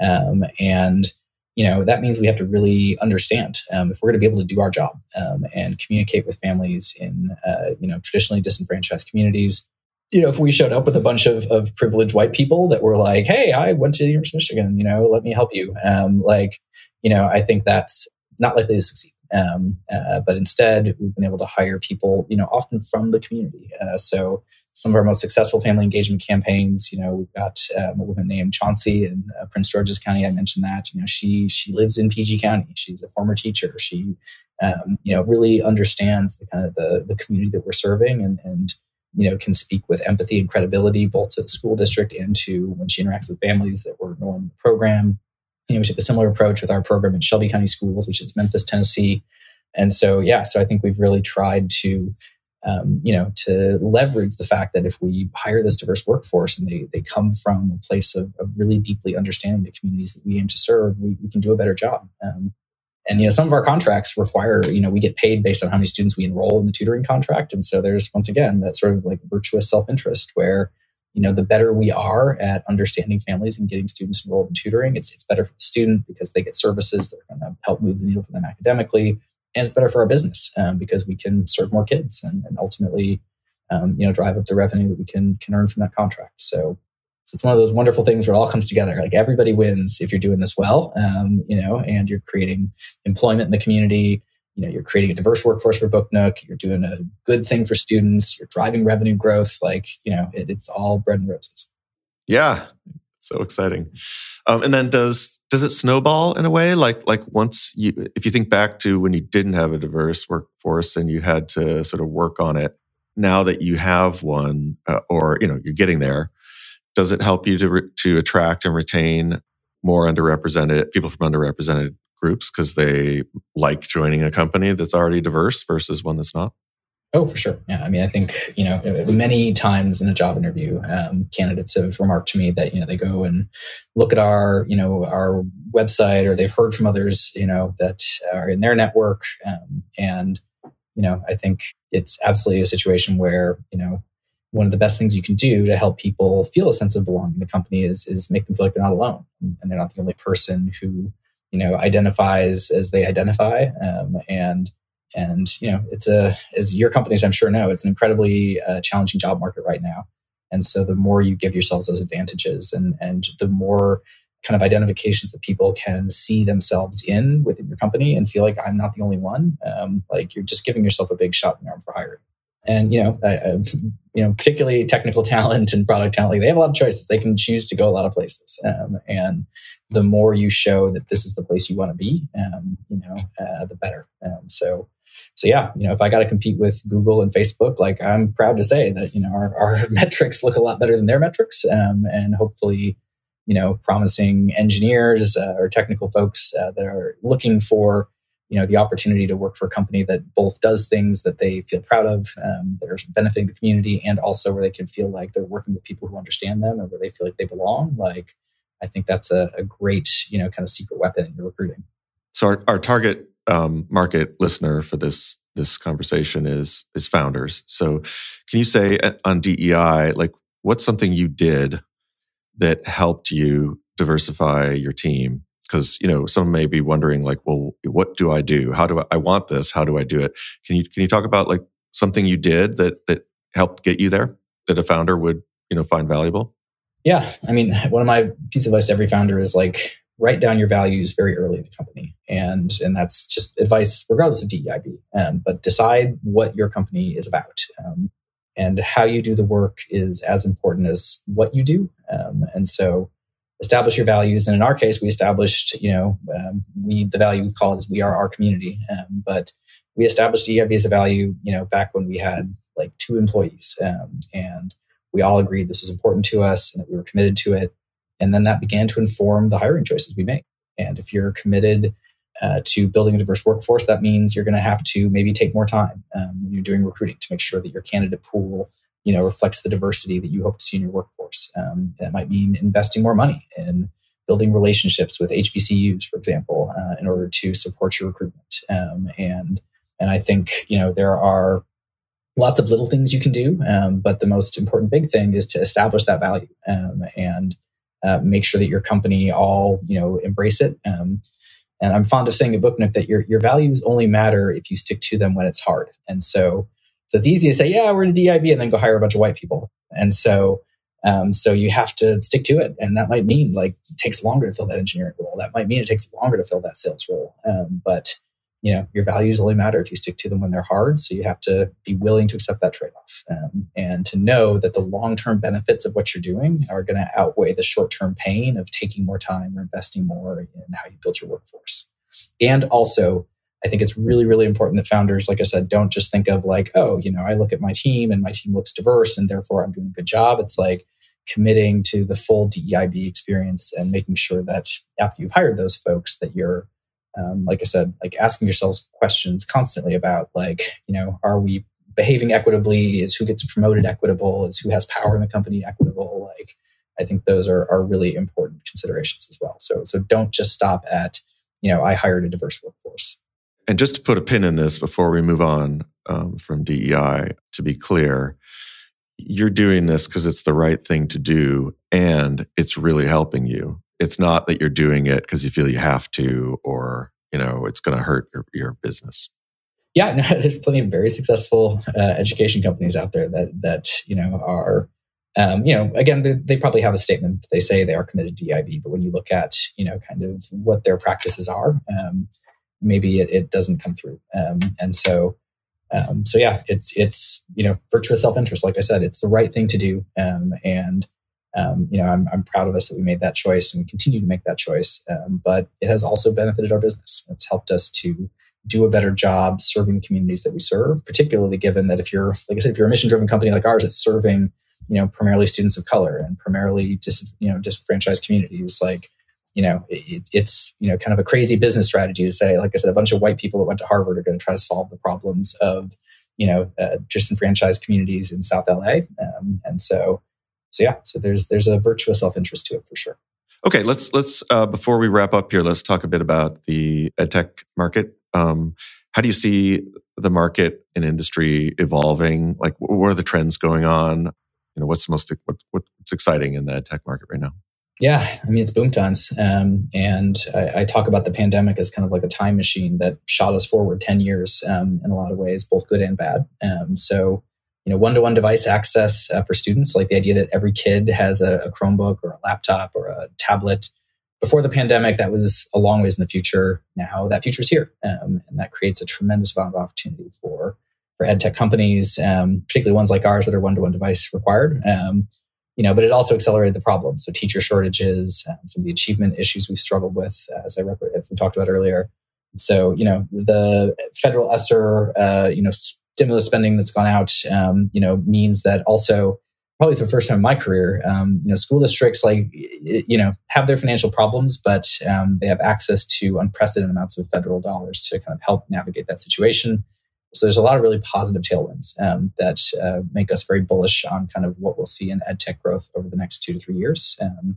um, and you know that means we have to really understand um, if we're going to be able to do our job um, and communicate with families in uh, you know traditionally disenfranchised communities you know, if we showed up with a bunch of, of privileged white people that were like, hey, I went to the University of Michigan, you know, let me help you. Um, like, you know, I think that's not likely to succeed. Um, uh, but instead, we've been able to hire people, you know, often from the community. Uh, so some of our most successful family engagement campaigns, you know, we've got um, a woman named Chauncey in uh, Prince George's County. I mentioned that. You know, she she lives in PG County. She's a former teacher. She, um, you know, really understands the kind of the the community that we're serving and and you know, can speak with empathy and credibility both to the school district and to when she interacts with families that were enrolled in the program. You know, we took a similar approach with our program in Shelby County Schools, which is Memphis, Tennessee. And so, yeah, so I think we've really tried to, um, you know, to leverage the fact that if we hire this diverse workforce and they, they come from a place of, of really deeply understanding the communities that we aim to serve, we, we can do a better job. Um, and you know, some of our contracts require, you know, we get paid based on how many students we enroll in the tutoring contract. And so there's once again that sort of like virtuous self-interest where, you know, the better we are at understanding families and getting students enrolled in tutoring, it's it's better for the student because they get services that are going to help move the needle for them academically, and it's better for our business um, because we can serve more kids and, and ultimately, um, you know, drive up the revenue that we can can earn from that contract. So so it's one of those wonderful things where it all comes together. Like everybody wins if you're doing this well, um, you know, and you're creating employment in the community. You know, you're creating a diverse workforce for BookNook. You're doing a good thing for students. You're driving revenue growth. Like you know, it, it's all bread and roses. Yeah, so exciting. Um, and then does does it snowball in a way? Like like once you, if you think back to when you didn't have a diverse workforce and you had to sort of work on it. Now that you have one, uh, or you know, you're getting there does it help you to, re- to attract and retain more underrepresented people from underrepresented groups because they like joining a company that's already diverse versus one that's not? Oh, for sure. Yeah. I mean, I think, you know, many times in a job interview, um, candidates have remarked to me that, you know, they go and look at our, you know, our website or they've heard from others, you know, that are in their network. Um, and, you know, I think it's absolutely a situation where, you know, one of the best things you can do to help people feel a sense of belonging in the company is is make them feel like they're not alone. And they're not the only person who you know identifies as they identify. Um, and and you know it's a as your companies i'm sure know it's an incredibly uh, challenging job market right now. And so the more you give yourselves those advantages and and the more kind of identifications that people can see themselves in within your company and feel like i'm not the only one um, like you're just giving yourself a big shot in the arm for hiring and you know, uh, you know, particularly technical talent and product talent, like they have a lot of choices. They can choose to go a lot of places, um, and the more you show that this is the place you want to be, um, you know, uh, the better. Um, so, so yeah, you know, if I got to compete with Google and Facebook, like I'm proud to say that you know our, our metrics look a lot better than their metrics, um, and hopefully, you know, promising engineers uh, or technical folks uh, that are looking for you know the opportunity to work for a company that both does things that they feel proud of um, that are benefiting the community and also where they can feel like they're working with people who understand them and where they feel like they belong like i think that's a, a great you know kind of secret weapon in your recruiting. So our, our target um, market listener for this this conversation is is founders. So can you say uh, on dei like what's something you did that helped you diversify your team because you know some may be wondering like well what do i do? How do I, I want this. How do i do it? Can you can you talk about like something you did that that helped get you there that a founder would you know find valuable? Yeah i mean one of my piece of advice to every founder is like write down your values very early in the company. And and that's just advice regardless of deib um, but decide what your company is about um, and how you do the work is as important as what you do um, and so establish your values. And in our case, we established, you know, um, we the value we call it is we are our community. Um, but we established DEIB as a value, you know, back when we had like two employees, um, and we all agreed this was important to us and that we were committed to it. And then that began to inform the hiring choices we make. And if you're committed uh, to building a diverse workforce, that means you're going to have to maybe take more time um, when you're doing recruiting to make sure that your candidate pool you know reflects the diversity that you hope to see in your workforce. Um, that might mean investing more money in building relationships with HBCUs, for example, uh, in order to support your recruitment. Um, and and I think you know there are lots of little things you can do, um, but the most important big thing is to establish that value um, and uh, make sure that your company all you know embrace it. Um, and I'm fond of saying at BookNook that your your values only matter if you stick to them when it's hard. And so so it's easy to say, yeah, we're in DIB and then go hire a bunch of white people. And so, um, so you have to stick to it. And that might mean like it takes longer to fill that engineering role. That might mean it takes longer to fill that sales role. Um, but you know, your values only matter if you stick to them when they're hard. So you have to be willing to accept that trade-off um, and to know that the long-term benefits of what you're doing are going to outweigh the short-term pain of taking more time or investing more in how you build your workforce. And also I think it's really, really important that founders, like I said, don't just think of like, oh, you know, I look at my team and my team looks diverse and therefore I'm doing a good job. It's like committing to the full DEIB experience and making sure that after you've hired those folks that you're, um, like I said, like asking yourselves questions constantly about like, you know, are we behaving equitably? Is who gets promoted equitable? Is who has power in the company equitable? Like, I think those are, are really important considerations as well. So, so don't just stop at, you know, I hired a diverse workforce. And just to put a pin in this before we move on um, from DEI, to be clear, you're doing this because it's the right thing to do and it's really helping you. It's not that you're doing it because you feel you have to or, you know, it's going to hurt your, your business. Yeah, no, there's plenty of very successful uh, education companies out there that, that you know, are um, you know, again, they, they, probably have a statement. That they say they are committed to DIB, but when you look at, you know, kind of what their practices are, um, maybe it, it doesn't come through. Um, and so, um, so yeah, it's it's you know virtuous self interest. Like I said, it's the right thing to do. Um, and um, you know, I'm I'm proud of us that we made that choice and we continue to make that choice. Um, but it has also benefited our business. It's helped us to do a better job serving the communities that we serve. Particularly given that if you're like I said, if you're a mission driven company like ours, it's serving you know primarily students of color and primarily dis, you know disenfranchised communities like you know, it, it's, you know, kind of a crazy business strategy to say, like I said, a bunch of white people that went to Harvard are going to try to solve the problems of, you know, uh, disenfranchised communities in South LA. Um, and so, so yeah, so there's, there's a virtuous self-interest to it for sure. Okay, let's let's uh, before we wrap up here, let's talk a bit about the edtech market. Um, how do you see the market and industry evolving? Like, what are the trends going on? You know, what's the most what, what's exciting in the tech market right now? Yeah, I mean it's boom times, um, and I, I, talk about the pandemic as kind of like a time machine that shot us forward ten years um, in a lot of ways, both good and bad. Um, so, you know, one-to-one device access uh, for students, like the idea that every kid has a, a, Chromebook or a laptop or a tablet. Before the pandemic, that was a long ways in the future. Now that future is here, um, and that creates a tremendous amount of opportunity for for ed tech companies, um, particularly ones like ours that are one-to-one device required. You know, but it also accelerated the problem. So teacher shortages, and some of the achievement issues we've struggled with, uh, as I rep- we talked about earlier. So you know, the federal ESSER, uh, you know, stimulus spending that's gone out, um, you know, means that also probably for the first time in my career, um, you know, school districts like you know have their financial problems, but um, they have access to unprecedented amounts of federal dollars to kind of help navigate that situation. So there's a lot of really positive tailwinds um, that uh, make us very bullish on kind of what we'll see in ed tech growth over the next two to three years. Um,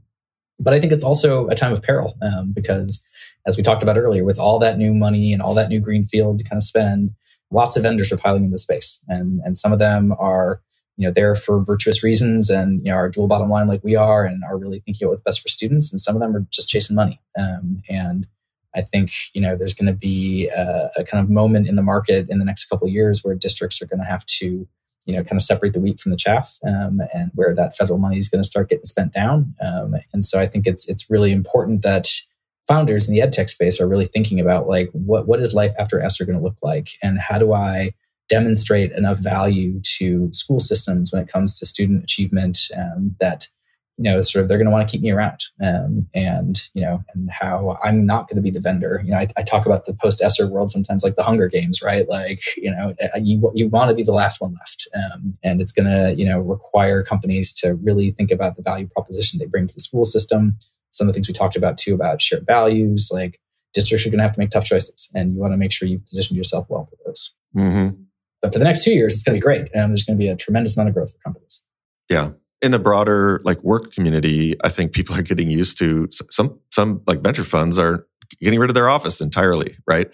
but I think it's also a time of peril um, because, as we talked about earlier, with all that new money and all that new greenfield to kind of spend, lots of vendors are piling into the space, and and some of them are you know there for virtuous reasons and you know are dual bottom line like we are and are really thinking about what's best for students, and some of them are just chasing money. Um, and I think you know there's going to be a, a, kind of moment in the market in the next couple of years where districts are going to have to you know kind of separate the wheat from the chaff um, and where that federal money is going to start getting spent down. Um, and so i think it's it's really important that founders in the ed tech space are really thinking about like what what is life after ESSER going to look like? And how do i demonstrate enough value to school systems when it comes to student achievement um, that you know, sort of they're going to want to keep me around, um, and you know, and how I'm not going to be the vendor. You know, I, I talk about the post ESSER world sometimes, like the Hunger Games, right? Like, you know, uh, you you want to be the last one left, um, and it's going to you know require companies to really think about the value proposition they bring to the school system. Some of the things we talked about too about shared values, like districts are going to have to make tough choices, and you want to make sure you've positioned yourself well for those. Mm-hmm. But for the next two years, it's going to be great, and there's going to be a tremendous amount of growth for companies. Yeah, in the broader like work community, I think people are getting used to some some like venture funds are getting rid of their office entirely, right?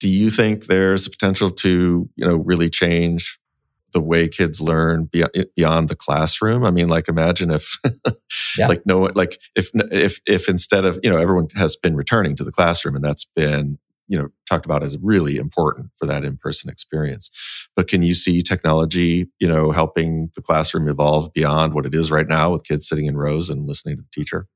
Do you think there's a potential to, you know, really change the way kids learn beyond the classroom? I mean, like imagine if yeah. like no like if if if instead of, you know, everyone has been returning to the classroom and that's been you know talked about as really important for that in-person experience. But can you see technology you know helping the classroom evolve beyond what it is right now with kids sitting in rows and listening to the teacher?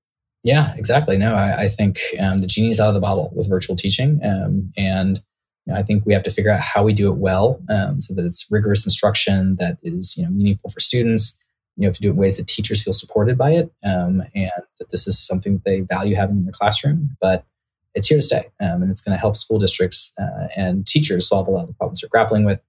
Yeah exactly. No i, I think um, the genie's out of the bottle with virtual teaching um, and you know, i think we have to figure out how we do it well um, so that it's rigorous instruction that is you know meaningful for students. You have to do it in ways that teachers feel supported by it um, and that this is something that they value having in the classroom. But it's here to stay, um, and it's going to help school districts uh, and teachers solve a lot of the problems they're grappling with.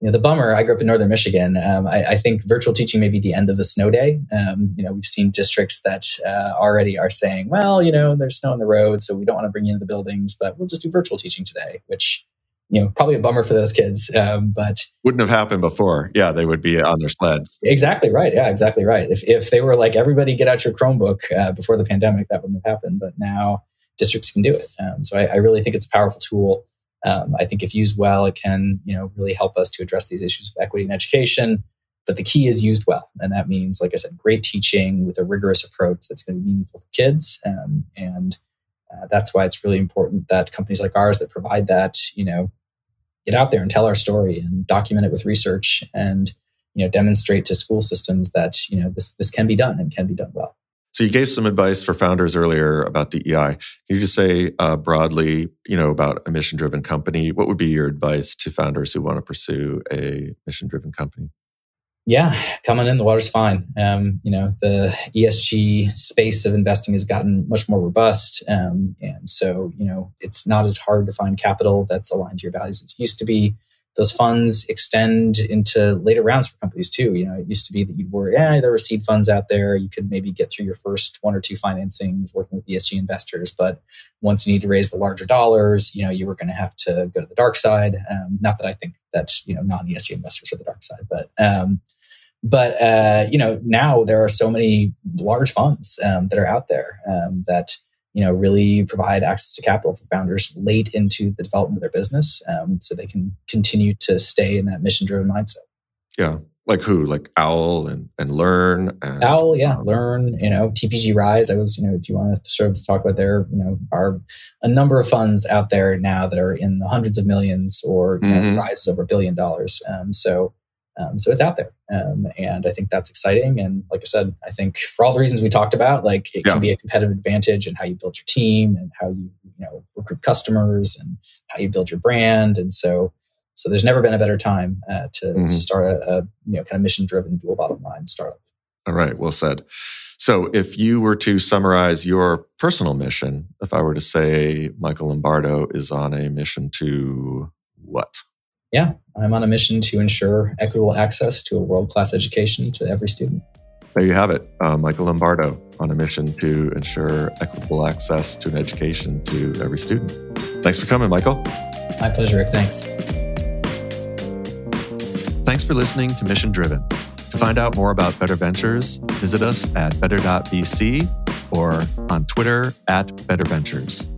You know, the bummer. I grew up in northern Michigan. Um, I, I, think virtual teaching may be the end of the snow day. Um, you know, we've seen districts that uh, already are saying, "Well, you know, there's snow on the road, so we don't want to bring you into the buildings, but we'll just do virtual teaching today." Which you know, probably a bummer for those kids. Um, but wouldn't have happened before. Yeah, they would be on their sleds. Exactly right. Yeah, exactly right. If if they were like everybody get out your Chromebook uh, before the pandemic, that wouldn't have happened. But now districts can do it. Um, so I, I, really think it's a powerful tool. Um, I think if used well, it can you know really help us to address these issues of equity in education. But the key is used well, and that means, like I said, great teaching with a rigorous approach that's going to be meaningful for kids. Um, and uh, that's why it's really important that companies like ours that provide that, you know, get out there and tell our story and document it with research and you know demonstrate to school systems that you know this this can be done and can be done well. So you gave some advice for founders earlier about DEI. Can you just say uh, broadly, you know, about a mission-driven company? What would be your advice to founders who want to pursue a mission-driven company? Yeah, coming in, the water's fine. Um, you know, the ESG space of investing has gotten much more robust, um, and so you know, it's not as hard to find capital that's aligned to your values as it used to be those funds extend into later rounds for companies too. You know, it used to be that you were, yeah, there were seed funds out there. You could maybe get through your first one or two financings working with ESG investors. But once you need to raise the larger dollars, you know, you were going to have to go to the dark side. Um, not that I think that, you know, non ESG investors are the dark side, but, um, but uh, you know now there are so many large funds um, that are out there um, that you know really provide access to capital for founders late into the development of their business um, so they can continue to stay in that mission driven mindset. Yeah. Like who? Like owl and and learn and, owl yeah um, learn you know tpg rise. I was you know if you want to sort of talk about there you know are a number of funds out there now that are in the hundreds of millions or mm-hmm. know, rise over a billion dollars. Um, so um, so it's out there. Um, and I think that's exciting. And like I said, I think for all the reasons we talked about, like it yeah. can be a competitive advantage in how you build your team and how you, you know, recruit customers and how you build your brand. And so, so there's never been a better time uh, to, mm-hmm. to start a, a, you know, kind of mission driven dual bottom line startup. All right. Well said. So if you were to summarize your personal mission, if I were to say Michael Lombardo is on a mission to what? yeah, I'm on a mission to ensure equitable access to a world class education to every student. There you have it. Uh, Michael Lombardo on a mission to ensure equitable access to an education to every student. Thanks for coming, Michael. My pleasure, Rick. Thanks. Thanks for listening to Mission Driven. To find out more about Better Ventures, visit us at better.vc or on Twitter at Better Ventures.